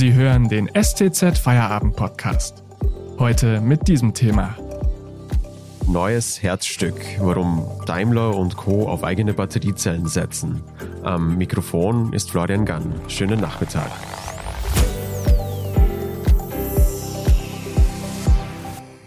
Sie hören den STZ Feierabend Podcast. Heute mit diesem Thema. Neues Herzstück, warum Daimler und Co. auf eigene Batteriezellen setzen. Am Mikrofon ist Florian Gann. Schönen Nachmittag.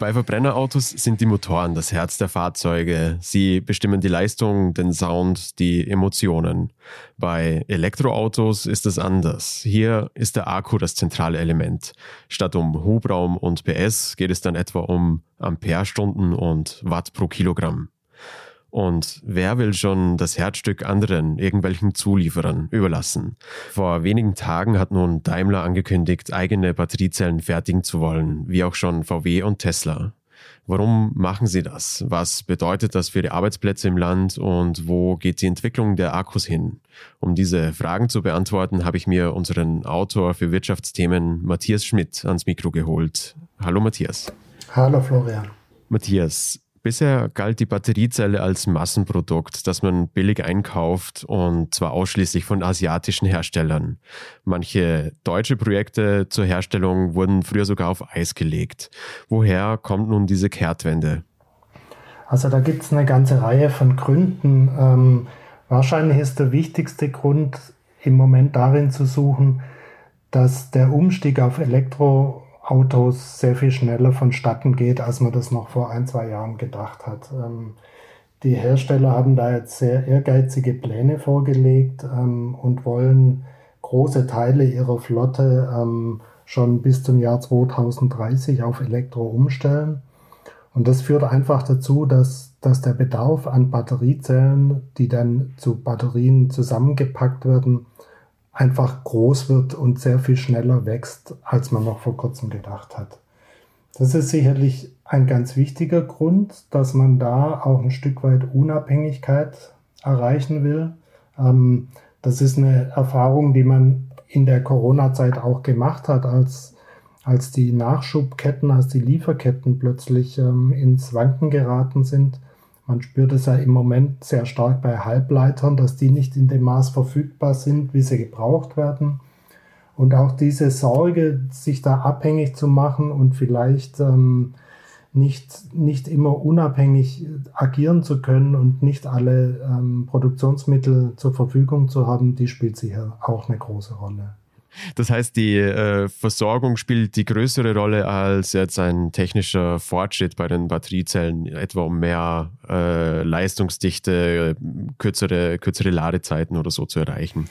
Bei Verbrennerautos sind die Motoren das Herz der Fahrzeuge. Sie bestimmen die Leistung, den Sound, die Emotionen. Bei Elektroautos ist es anders. Hier ist der Akku das zentrale Element. Statt um Hubraum und PS geht es dann etwa um Amperestunden und Watt pro Kilogramm. Und wer will schon das Herzstück anderen, irgendwelchen Zulieferern überlassen? Vor wenigen Tagen hat nun Daimler angekündigt, eigene Batteriezellen fertigen zu wollen, wie auch schon VW und Tesla. Warum machen sie das? Was bedeutet das für die Arbeitsplätze im Land und wo geht die Entwicklung der Akkus hin? Um diese Fragen zu beantworten, habe ich mir unseren Autor für Wirtschaftsthemen Matthias Schmidt ans Mikro geholt. Hallo Matthias. Hallo Florian. Matthias, Bisher galt die Batteriezelle als Massenprodukt, das man billig einkauft und zwar ausschließlich von asiatischen Herstellern. Manche deutsche Projekte zur Herstellung wurden früher sogar auf Eis gelegt. Woher kommt nun diese Kehrtwende? Also da gibt es eine ganze Reihe von Gründen. Ähm, wahrscheinlich ist der wichtigste Grund im Moment darin zu suchen, dass der Umstieg auf Elektro Autos sehr viel schneller vonstatten geht, als man das noch vor ein, zwei Jahren gedacht hat. Ähm, die Hersteller haben da jetzt sehr ehrgeizige Pläne vorgelegt ähm, und wollen große Teile ihrer Flotte ähm, schon bis zum Jahr 2030 auf Elektro umstellen. Und das führt einfach dazu, dass, dass der Bedarf an Batteriezellen, die dann zu Batterien zusammengepackt werden, einfach groß wird und sehr viel schneller wächst, als man noch vor kurzem gedacht hat. Das ist sicherlich ein ganz wichtiger Grund, dass man da auch ein Stück weit Unabhängigkeit erreichen will. Ähm, das ist eine Erfahrung, die man in der Corona-Zeit auch gemacht hat, als, als die Nachschubketten, als die Lieferketten plötzlich ähm, ins Wanken geraten sind man spürt es ja im Moment sehr stark bei Halbleitern, dass die nicht in dem Maß verfügbar sind, wie sie gebraucht werden. Und auch diese Sorge, sich da abhängig zu machen und vielleicht ähm, nicht, nicht immer unabhängig agieren zu können und nicht alle ähm, Produktionsmittel zur Verfügung zu haben, die spielt sicher auch eine große Rolle. Das heißt, die äh, Versorgung spielt die größere Rolle als jetzt ein technischer Fortschritt bei den Batteriezellen, etwa um mehr äh, Leistungsdichte, kürzere, kürzere Ladezeiten oder so zu erreichen.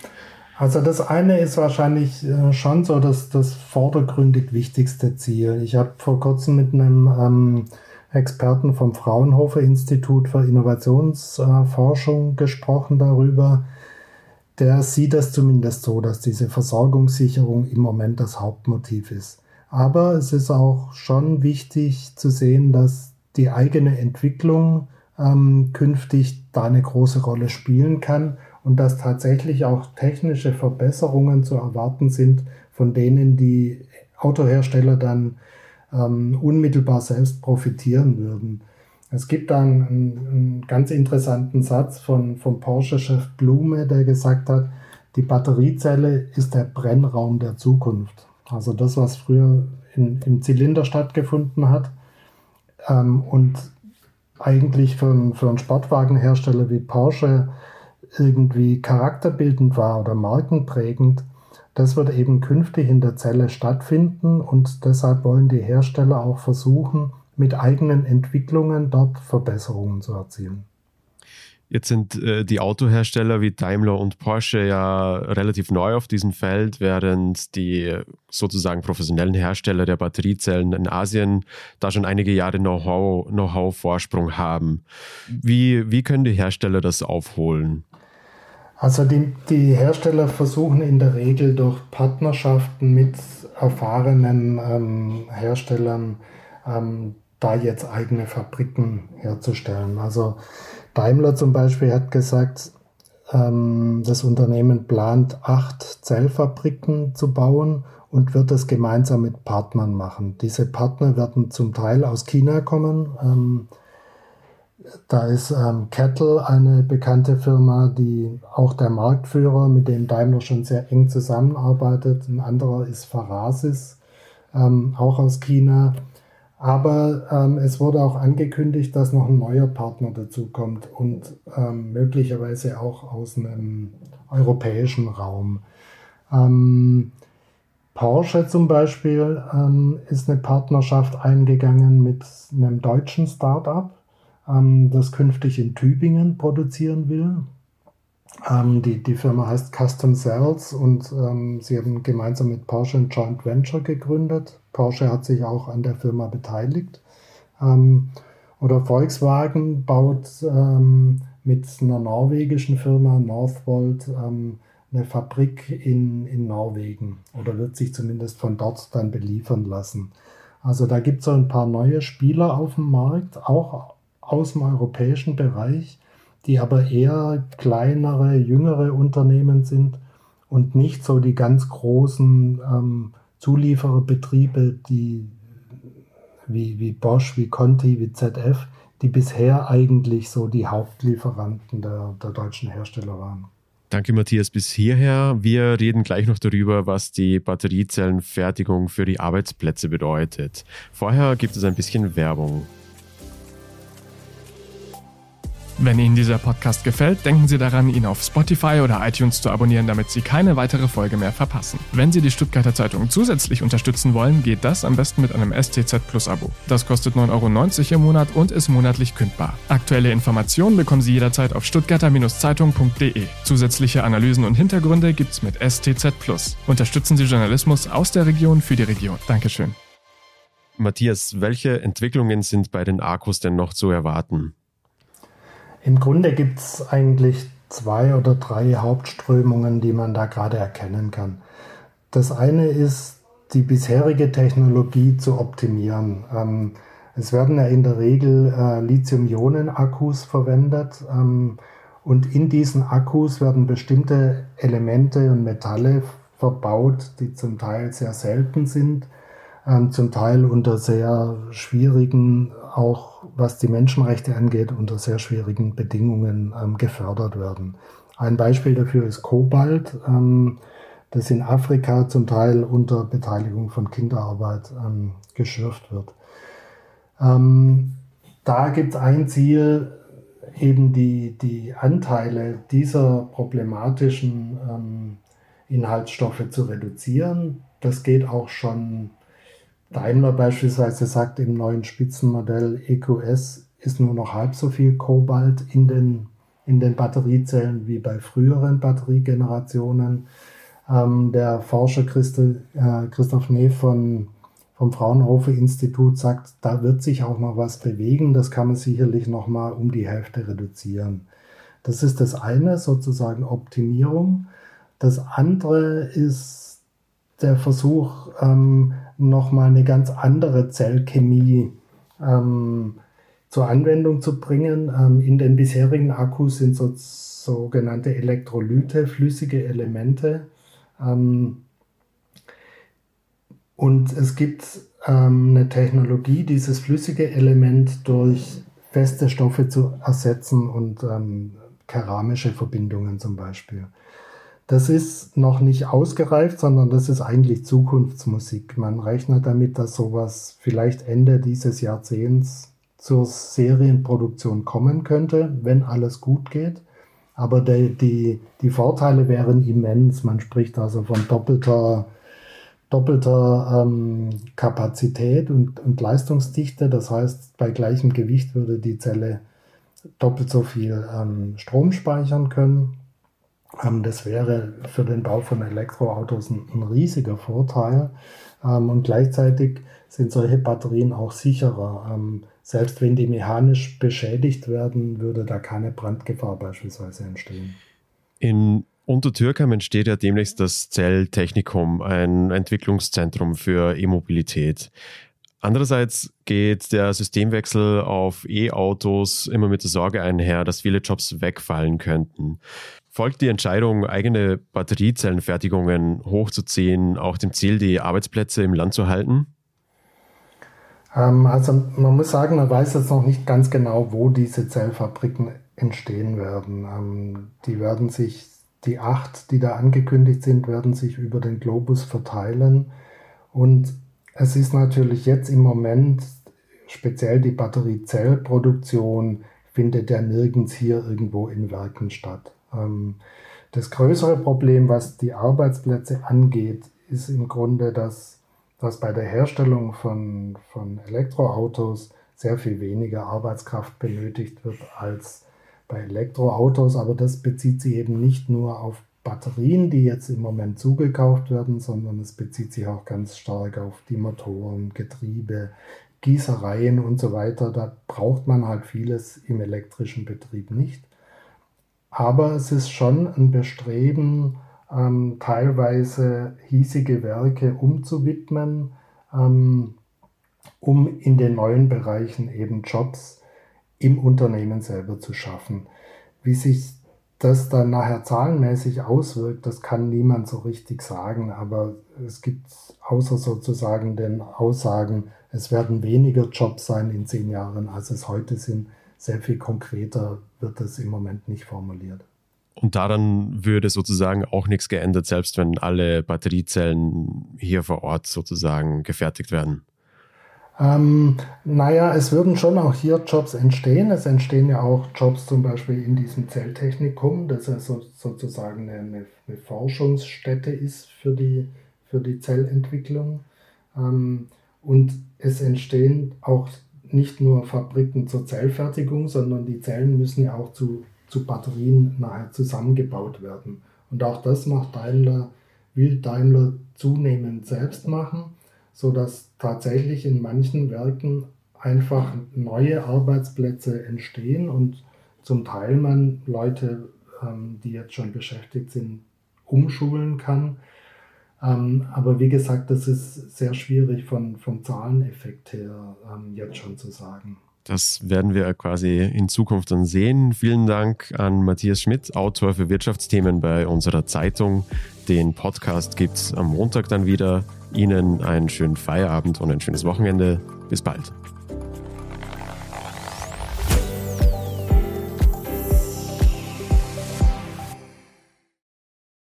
Also das eine ist wahrscheinlich äh, schon so das, das vordergründig wichtigste Ziel. Ich habe vor kurzem mit einem ähm, Experten vom Fraunhofer Institut für Innovationsforschung gesprochen darüber, der sieht das zumindest so, dass diese Versorgungssicherung im Moment das Hauptmotiv ist. Aber es ist auch schon wichtig zu sehen, dass die eigene Entwicklung ähm, künftig da eine große Rolle spielen kann und dass tatsächlich auch technische Verbesserungen zu erwarten sind, von denen die Autohersteller dann ähm, unmittelbar selbst profitieren würden. Es gibt da einen, einen ganz interessanten Satz von, vom Porsche-Chef Blume, der gesagt hat, die Batteriezelle ist der Brennraum der Zukunft. Also das, was früher in, im Zylinder stattgefunden hat ähm, und eigentlich für, für einen Sportwagenhersteller wie Porsche irgendwie charakterbildend war oder markenprägend, das wird eben künftig in der Zelle stattfinden und deshalb wollen die Hersteller auch versuchen, mit eigenen Entwicklungen dort Verbesserungen zu erzielen. Jetzt sind äh, die Autohersteller wie Daimler und Porsche ja relativ neu auf diesem Feld, während die sozusagen professionellen Hersteller der Batteriezellen in Asien da schon einige Jahre Know-how-Vorsprung Know haben. Wie, wie können die Hersteller das aufholen? Also die, die Hersteller versuchen in der Regel durch Partnerschaften mit erfahrenen ähm, Herstellern ähm, da jetzt eigene Fabriken herzustellen. Also Daimler zum Beispiel hat gesagt, ähm, das Unternehmen plant acht Zellfabriken zu bauen und wird das gemeinsam mit Partnern machen. Diese Partner werden zum Teil aus China kommen. Ähm, Da ist ähm, Kettle eine bekannte Firma, die auch der Marktführer, mit dem Daimler schon sehr eng zusammenarbeitet. Ein anderer ist Farasis, ähm, auch aus China. Aber ähm, es wurde auch angekündigt, dass noch ein neuer Partner dazukommt und ähm, möglicherweise auch aus einem europäischen Raum. Ähm, Porsche zum Beispiel ähm, ist eine Partnerschaft eingegangen mit einem deutschen Startup, ähm, das künftig in Tübingen produzieren will. Ähm, die, die Firma heißt Custom Cells und sie haben gemeinsam mit Porsche ein Joint Venture gegründet. Porsche hat sich auch an der Firma beteiligt. Ähm, oder Volkswagen baut ähm, mit einer norwegischen Firma Northvolt ähm, eine Fabrik in, in Norwegen oder wird sich zumindest von dort dann beliefern lassen. Also da gibt es so ein paar neue Spieler auf dem Markt, auch aus dem europäischen Bereich, die aber eher kleinere, jüngere Unternehmen sind und nicht so die ganz großen ähm, Zuliefererbetriebe, die wie, wie Bosch, wie Conti, wie ZF, die bisher eigentlich so die Hauptlieferanten der, der deutschen Hersteller waren. Danke, Matthias, bis hierher. Wir reden gleich noch darüber, was die Batteriezellenfertigung für die Arbeitsplätze bedeutet. Vorher gibt es ein bisschen Werbung. Wenn Ihnen dieser Podcast gefällt, denken Sie daran, ihn auf Spotify oder iTunes zu abonnieren, damit Sie keine weitere Folge mehr verpassen. Wenn Sie die Stuttgarter Zeitung zusätzlich unterstützen wollen, geht das am besten mit einem STZ Plus Abo. Das kostet 9,90 Euro im Monat und ist monatlich kündbar. Aktuelle Informationen bekommen Sie jederzeit auf stuttgarter-zeitung.de. Zusätzliche Analysen und Hintergründe gibt's mit STZ Plus. Unterstützen Sie Journalismus aus der Region für die Region. Dankeschön. Matthias, welche Entwicklungen sind bei den Akkus denn noch zu erwarten? Im Grunde gibt es eigentlich zwei oder drei Hauptströmungen, die man da gerade erkennen kann. Das eine ist, die bisherige Technologie zu optimieren. Ähm, es werden ja in der Regel äh, Lithium-Ionen-Akkus verwendet ähm, und in diesen Akkus werden bestimmte Elemente und Metalle verbaut, die zum Teil sehr selten sind, ähm, zum Teil unter sehr schwierigen auch was die Menschenrechte angeht, unter sehr schwierigen Bedingungen ähm, gefördert werden. Ein Beispiel dafür ist Kobalt, ähm, das in Afrika zum Teil unter Beteiligung von Kinderarbeit ähm, geschürft wird. Ähm, da gibt es ein Ziel, eben die, die Anteile dieser problematischen ähm, Inhaltsstoffe zu reduzieren. Das geht auch schon Daimler beispielsweise sagt im neuen Spitzenmodell EQS ist nur noch halb so viel Kobalt in den, in den Batteriezellen wie bei früheren Batteriegenerationen. Ähm, der Forscher Christi, äh, Christoph Neff von, vom Fraunhofer Institut sagt, da wird sich auch mal was bewegen. Das kann man sicherlich noch mal um die Hälfte reduzieren. Das ist das eine, sozusagen Optimierung. Das andere ist der Versuch, ähm, nochmal eine ganz andere Zellchemie ähm, zur Anwendung zu bringen. Ähm, in den bisherigen Akkus sind so, sogenannte Elektrolyte, flüssige Elemente. Ähm, und es gibt ähm, eine Technologie, dieses flüssige Element durch feste Stoffe zu ersetzen und ähm, keramische Verbindungen zum Beispiel. Das ist noch nicht ausgereift, sondern das ist eigentlich Zukunftsmusik. Man rechnet damit, dass sowas vielleicht Ende dieses Jahrzehnts zur Serienproduktion kommen könnte, wenn alles gut geht. Aber die, die, die Vorteile wären immens. Man spricht also von doppelter, doppelter ähm, Kapazität und, und Leistungsdichte. Das heißt, bei gleichem Gewicht würde die Zelle doppelt so viel ähm, Strom speichern können. Ähm, das wäre für den Bau von Elektroautos ein, ein riesiger Vorteil. Ähm, und gleichzeitig sind solche Batterien auch sicherer. Ähm, selbst wenn die mechanisch beschädigt werden, würde da keine Brandgefahr beispielsweise entstehen. In Untertürkheim entsteht ja demnächst das Zelltechnikum, ein Entwicklungszentrum für E-Mobilität. Andererseits geht der Systemwechsel auf E-Autos immer mit der Sorge einher, dass viele Jobs wegfallen könnten folgt die Entscheidung, eigene Batteriezellenfertigungen hochzuziehen, auch dem Ziel, die Arbeitsplätze im Land zu halten? Ähm, also man muss sagen, man weiß jetzt noch nicht ganz genau, wo diese Zellfabriken entstehen werden. Ähm, die werden sich, die acht, die da angekündigt sind, werden sich über den Globus verteilen. Und es ist natürlich jetzt im Moment, speziell die Batteriezellproduktion, findet ja nirgends hier irgendwo in Werken statt. Ähm, das größere Problem, was die Arbeitsplätze angeht, ist im Grunde, dass, dass bei der Herstellung von, von Elektroautos sehr viel weniger Arbeitskraft benötigt wird als bei Elektroautos. Aber das bezieht sich eben nicht nur auf Batterien, die jetzt im Moment zugekauft werden, sondern es bezieht sich auch ganz stark auf die Motoren, Getriebe, Gießereien und so weiter. Da braucht man halt vieles im elektrischen Betrieb nicht. Aber es ist schon ein Bestreben, ähm, teilweise hiesige Werke umzuwidmen, ähm, um in den neuen Bereichen eben Jobs im Unternehmen selber zu schaffen. Wie sich das dann nachher zahlenmäßig auswirkt, das kann niemand so richtig sagen, aber es gibt außer sozusagen den Aussagen, es werden weniger Jobs sein in zehn Jahren, als es heute sind, sehr viel konkreter wird das im Moment nicht formuliert. Und daran würde sozusagen auch nichts geändert, selbst wenn alle Batteriezellen hier vor Ort sozusagen gefertigt werden. Ähm, naja, es würden schon auch hier Jobs entstehen. Es entstehen ja auch Jobs zum Beispiel in diesem Zelltechnikum, das ja so, sozusagen eine, eine, Forschungsstätte ist für die, für die Zellentwicklung. Ähm, und es entstehen auch nicht nur Fabriken zur Zellfertigung, sondern die Zellen müssen ja auch zu, zu Batterien nachher zusammengebaut werden. Und auch das macht Daimler, will Daimler zunehmend selbst machen, sodass tatsächlich in manchen Werken einfach neue Arbeitsplätze entstehen und zum Teil man Leute, ähm, die jetzt schon beschäftigt sind, umschulen kann. Ähm, aber wie gesagt, das ist sehr schwierig von, vom Zahleneffekt her ähm, jetzt schon zu sagen. Das werden wir quasi in Zukunft dann sehen. Vielen Dank an Matthias Schmidt, Autor für Wirtschaftsthemen bei unserer Zeitung. Den Podcast gibt es am Montag dann wieder. Ihnen einen schönen Feierabend und ein schönes Wochenende. Bis bald.